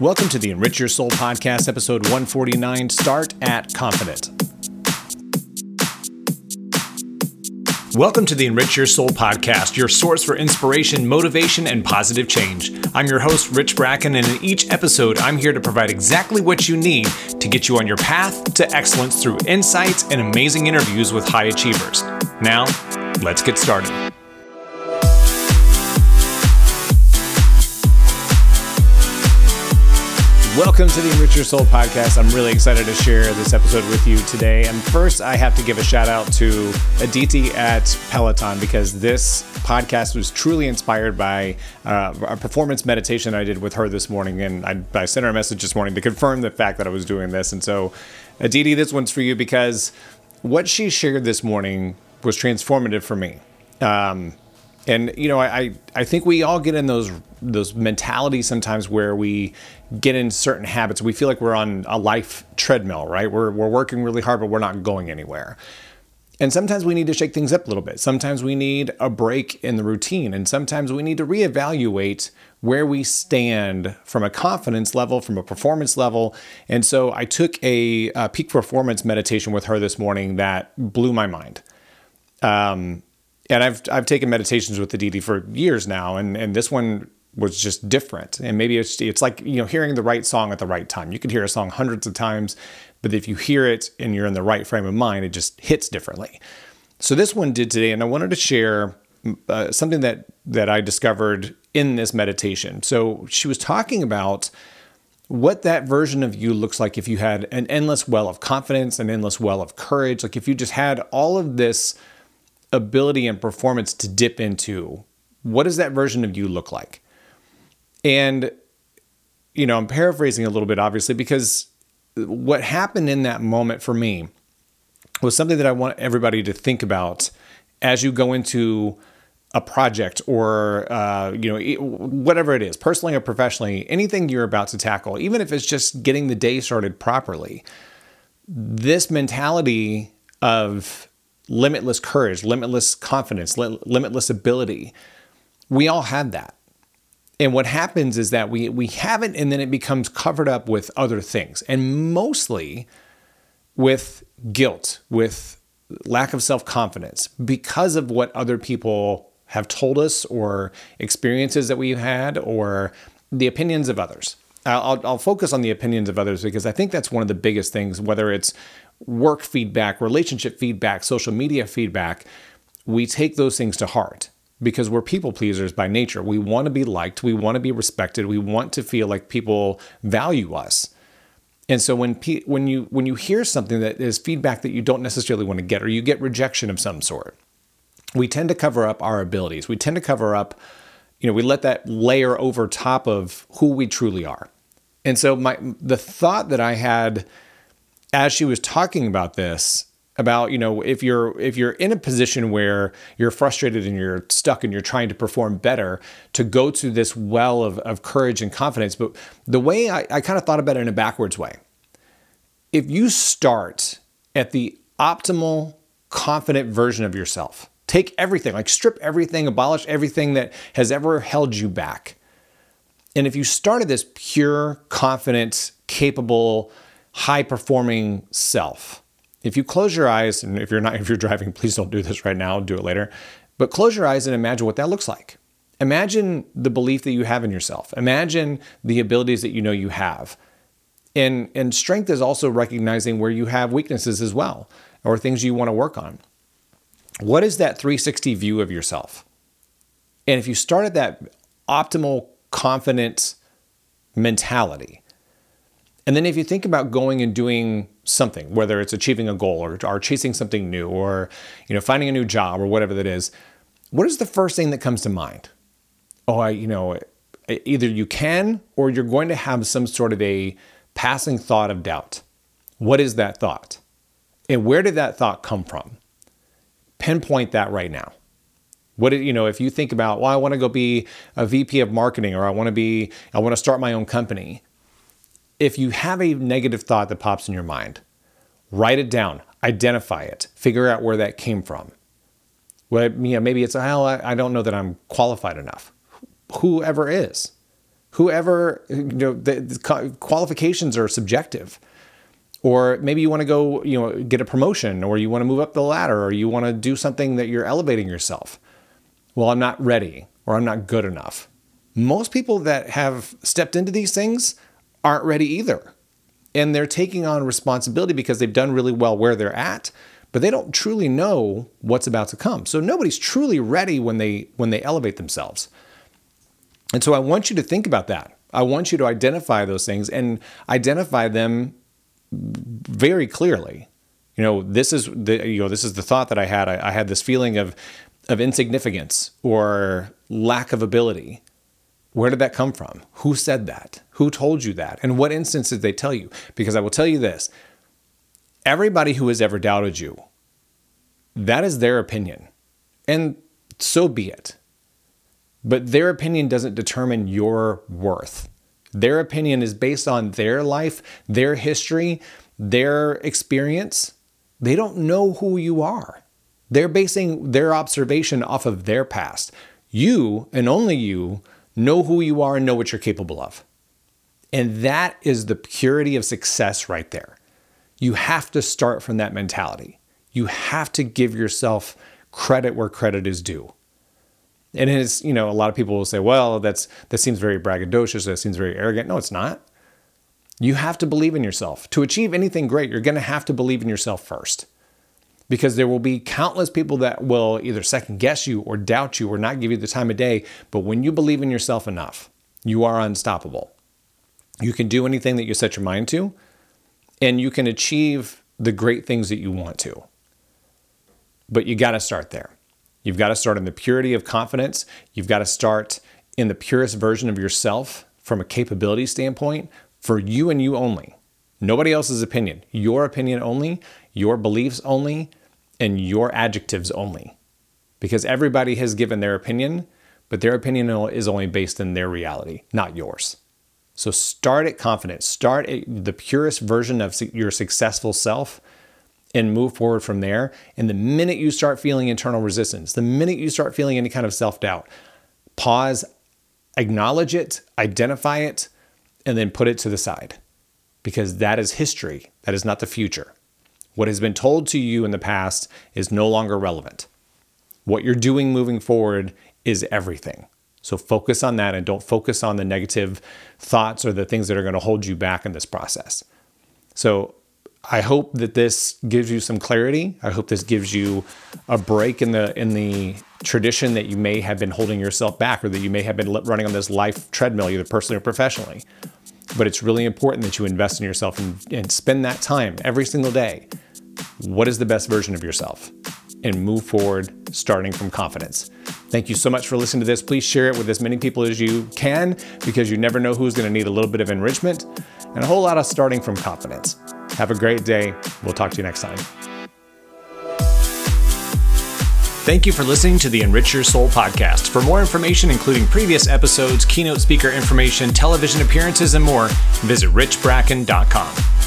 Welcome to the Enrich Your Soul podcast, episode 149 Start at Confident. Welcome to the Enrich Your Soul podcast, your source for inspiration, motivation, and positive change. I'm your host, Rich Bracken, and in each episode, I'm here to provide exactly what you need to get you on your path to excellence through insights and amazing interviews with high achievers. Now, let's get started. Welcome to the Enrich Your Soul podcast. I'm really excited to share this episode with you today. And first, I have to give a shout out to Aditi at Peloton because this podcast was truly inspired by uh, a performance meditation I did with her this morning. And I, I sent her a message this morning to confirm the fact that I was doing this. And so, Aditi, this one's for you because what she shared this morning was transformative for me. Um, and you know, I I think we all get in those those mentalities sometimes where we get in certain habits. We feel like we're on a life treadmill, right? We're we're working really hard, but we're not going anywhere. And sometimes we need to shake things up a little bit. Sometimes we need a break in the routine, and sometimes we need to reevaluate where we stand from a confidence level, from a performance level. And so I took a, a peak performance meditation with her this morning that blew my mind. Um, and I've I've taken meditations with Aditi for years now, and and this one was just different. And maybe it's it's like you know hearing the right song at the right time. You could hear a song hundreds of times, but if you hear it and you're in the right frame of mind, it just hits differently. So this one did today, and I wanted to share uh, something that that I discovered in this meditation. So she was talking about what that version of you looks like if you had an endless well of confidence, an endless well of courage, like if you just had all of this ability and performance to dip into, what does that version of you look like? And, you know, I'm paraphrasing a little bit, obviously, because what happened in that moment for me was something that I want everybody to think about as you go into a project or uh, you know whatever it is personally or professionally anything you're about to tackle even if it's just getting the day started properly this mentality of limitless courage, limitless confidence, li- limitless ability. We all have that. And what happens is that we we have it and then it becomes covered up with other things. And mostly with guilt, with lack of self-confidence because of what other people have told us or experiences that we've had or the opinions of others. I'll, I'll, focus on the opinions of others because I think that's one of the biggest things, whether it's work feedback, relationship feedback, social media feedback, we take those things to heart because we're people pleasers by nature. We want to be liked, we want to be respected, we want to feel like people value us. And so when when you when you hear something that is feedback that you don't necessarily want to get or you get rejection of some sort, we tend to cover up our abilities. We tend to cover up, you know, we let that layer over top of who we truly are. And so my the thought that I had as she was talking about this about you know if you're if you're in a position where you're frustrated and you're stuck and you're trying to perform better to go to this well of, of courage and confidence but the way I, I kind of thought about it in a backwards way if you start at the optimal confident version of yourself take everything like strip everything abolish everything that has ever held you back and if you started this pure confident capable high performing self. If you close your eyes, and if you're not, if you're driving, please don't do this right now, do it later. But close your eyes and imagine what that looks like. Imagine the belief that you have in yourself. Imagine the abilities that you know you have. And, and strength is also recognizing where you have weaknesses as well, or things you want to work on. What is that 360 view of yourself? And if you start at that optimal, confidence mentality, and then if you think about going and doing something, whether it's achieving a goal or, or chasing something new or you know finding a new job or whatever that is, what is the first thing that comes to mind? Oh, I you know either you can or you're going to have some sort of a passing thought of doubt. What is that thought? And where did that thought come from? Pinpoint that right now. What you know, if you think about, well, I want to go be a VP of marketing or I want to be I want to start my own company if you have a negative thought that pops in your mind, write it down, identify it, figure out where that came from. Well, you know, maybe it's, well, I don't know that I'm qualified enough. Whoever is, Whoever, you know, the, the qualifications are subjective. Or maybe you want to go, you know, get a promotion or you want to move up the ladder or you want to do something that you're elevating yourself. Well, I'm not ready or I'm not good enough. Most people that have stepped into these things aren't ready either. And they're taking on responsibility because they've done really well where they're at, but they don't truly know what's about to come. So nobody's truly ready when they when they elevate themselves. And so I want you to think about that. I want you to identify those things and identify them very clearly. You know, this is the you know this is the thought that I had. I, I had this feeling of of insignificance or lack of ability. Where did that come from? Who said that? Who told you that? And what instance did they tell you? Because I will tell you this everybody who has ever doubted you, that is their opinion. And so be it. But their opinion doesn't determine your worth. Their opinion is based on their life, their history, their experience. They don't know who you are. They're basing their observation off of their past. You and only you know who you are and know what you're capable of. And that is the purity of success right there. You have to start from that mentality. You have to give yourself credit where credit is due. And it's, you know, a lot of people will say, well, that's that seems very braggadocious, that seems very arrogant. No, it's not. You have to believe in yourself. To achieve anything great, you're going to have to believe in yourself first because there will be countless people that will either second guess you or doubt you or not give you the time of day. But when you believe in yourself enough, you are unstoppable. You can do anything that you set your mind to, and you can achieve the great things that you want to. But you got to start there. You've got to start in the purity of confidence. You've got to start in the purest version of yourself from a capability standpoint for you and you only. Nobody else's opinion, your opinion only, your beliefs only, and your adjectives only. Because everybody has given their opinion, but their opinion is only based in their reality, not yours. So start at confidence, start at the purest version of your successful self and move forward from there. And the minute you start feeling internal resistance, the minute you start feeling any kind of self doubt, pause, acknowledge it, identify it, and then put it to the side because that is history. That is not the future. What has been told to you in the past is no longer relevant. What you're doing moving forward is everything. So focus on that and don't focus on the negative thoughts or the things that are going to hold you back in this process. So I hope that this gives you some clarity. I hope this gives you a break in the in the tradition that you may have been holding yourself back or that you may have been running on this life treadmill either personally or professionally. But it's really important that you invest in yourself and, and spend that time every single day. What is the best version of yourself? And move forward starting from confidence. Thank you so much for listening to this. Please share it with as many people as you can because you never know who's going to need a little bit of enrichment and a whole lot of starting from confidence. Have a great day. We'll talk to you next time. Thank you for listening to the Enrich Your Soul podcast. For more information, including previous episodes, keynote speaker information, television appearances, and more, visit richbracken.com.